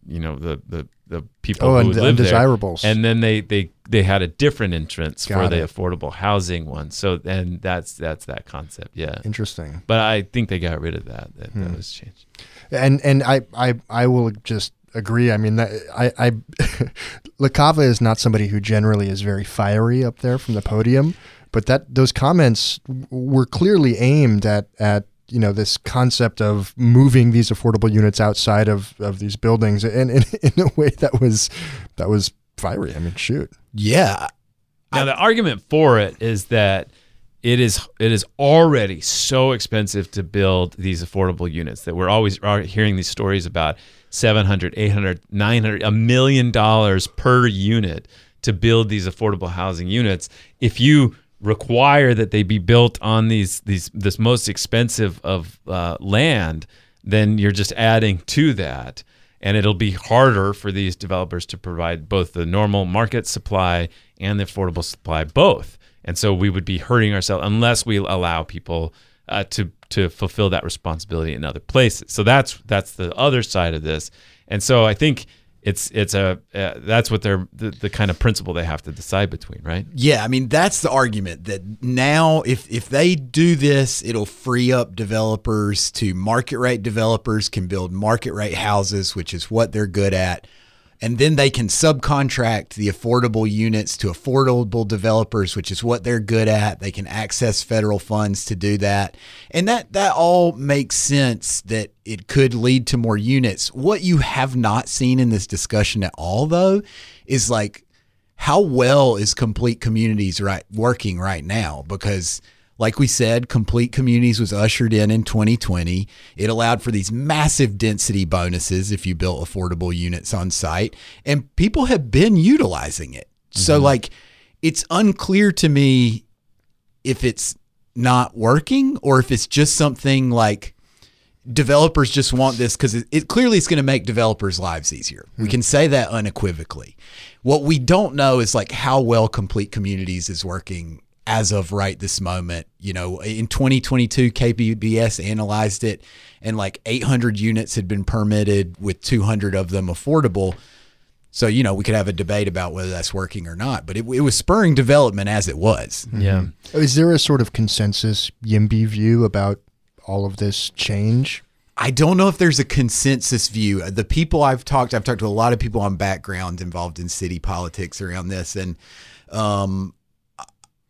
you know the the, the people Oh, who the live there. undesirables. and then they they they had a different entrance for Got the affordable housing one. So and that's that's that concept, yeah. Interesting. But I think they got rid of that. That, Hmm. that was changed. And and I I I will just agree. I mean, that, I I LaCava is not somebody who generally is very fiery up there from the podium, but that those comments were clearly aimed at at you know this concept of moving these affordable units outside of of these buildings, and in, in a way that was that was fiery. I mean, shoot. Yeah. Now the argument for it is that it is it is already so expensive to build these affordable units that we're always hearing these stories about 700 800 900 a million dollars per unit to build these affordable housing units. If you require that they be built on these these this most expensive of uh, land, then you're just adding to that, and it'll be harder for these developers to provide both the normal market supply and the affordable supply both. And so we would be hurting ourselves unless we allow people uh, to to fulfill that responsibility in other places. So that's that's the other side of this. And so I think it's it's a uh, that's what they're the, the kind of principle they have to decide between, right? Yeah, I mean that's the argument that now if if they do this, it'll free up developers to market rate developers can build market rate houses, which is what they're good at. And then they can subcontract the affordable units to affordable developers, which is what they're good at. They can access federal funds to do that. And that that all makes sense that it could lead to more units. What you have not seen in this discussion at all though is like how well is complete communities right working right now because like we said, Complete Communities was ushered in in 2020. It allowed for these massive density bonuses if you built affordable units on site, and people have been utilizing it. Mm-hmm. So, like, it's unclear to me if it's not working or if it's just something like developers just want this because it, it, clearly is going to make developers' lives easier. Mm-hmm. We can say that unequivocally. What we don't know is like how well Complete Communities is working as of right this moment. You know, in 2022, KPBS analyzed it, and like 800 units had been permitted, with 200 of them affordable. So you know, we could have a debate about whether that's working or not, but it, it was spurring development as it was. Yeah. Is there a sort of consensus YIMBY view about all of this change? I don't know if there's a consensus view. The people I've talked, I've talked to a lot of people on background involved in city politics around this, and um,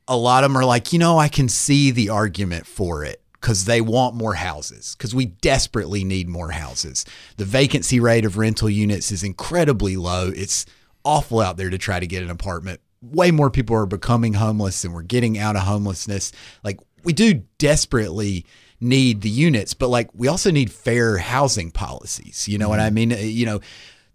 a lot of them are like, you know, I can see the argument for it because they want more houses because we desperately need more houses. The vacancy rate of rental units is incredibly low. It's awful out there to try to get an apartment. Way more people are becoming homeless and we're getting out of homelessness. Like, we do desperately need the units, but like, we also need fair housing policies. You know mm-hmm. what I mean? You know,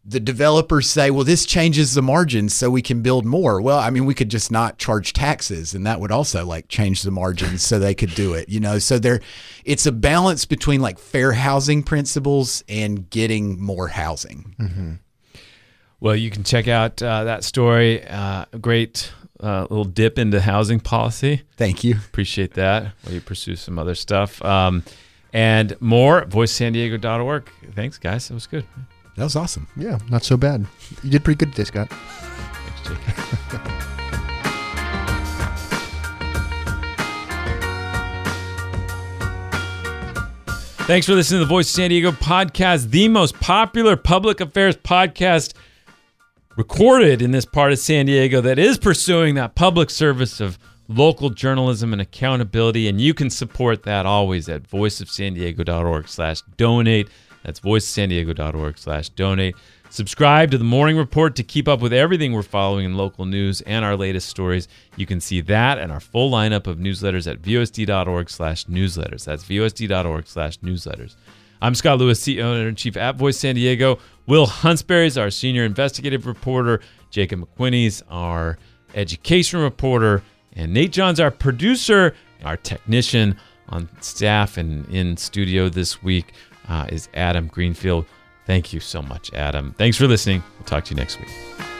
the developers say, well, this changes the margins so we can build more. Well, I mean, we could just not charge taxes and that would also like change the margins so they could do it, you know? So there, it's a balance between like fair housing principles and getting more housing. Mm-hmm. Well, you can check out uh, that story. Uh, great uh, little dip into housing policy. Thank you. Appreciate that. While you pursue some other stuff. Um, and more, voicesandiego.org. Thanks, guys. That was good. That was awesome. Yeah, not so bad. You did pretty good today, Scott. Thanks, Jake. Thanks for listening to the Voice of San Diego podcast, the most popular public affairs podcast recorded in this part of San Diego that is pursuing that public service of local journalism and accountability. And you can support that always at voiceofsandiego.org slash donate. That's voicesandiego.org slash donate. Subscribe to the Morning Report to keep up with everything we're following in local news and our latest stories. You can see that and our full lineup of newsletters at vosd.org slash newsletters. That's vosd.org slash newsletters. I'm Scott Lewis, CEO and Chief at Voice San Diego. Will Huntsberry is our senior investigative reporter. Jacob McWhinney's our education reporter. And Nate John's our producer, our technician on staff and in studio this week uh, is Adam Greenfield. Thank you so much, Adam. Thanks for listening. We'll talk to you next week.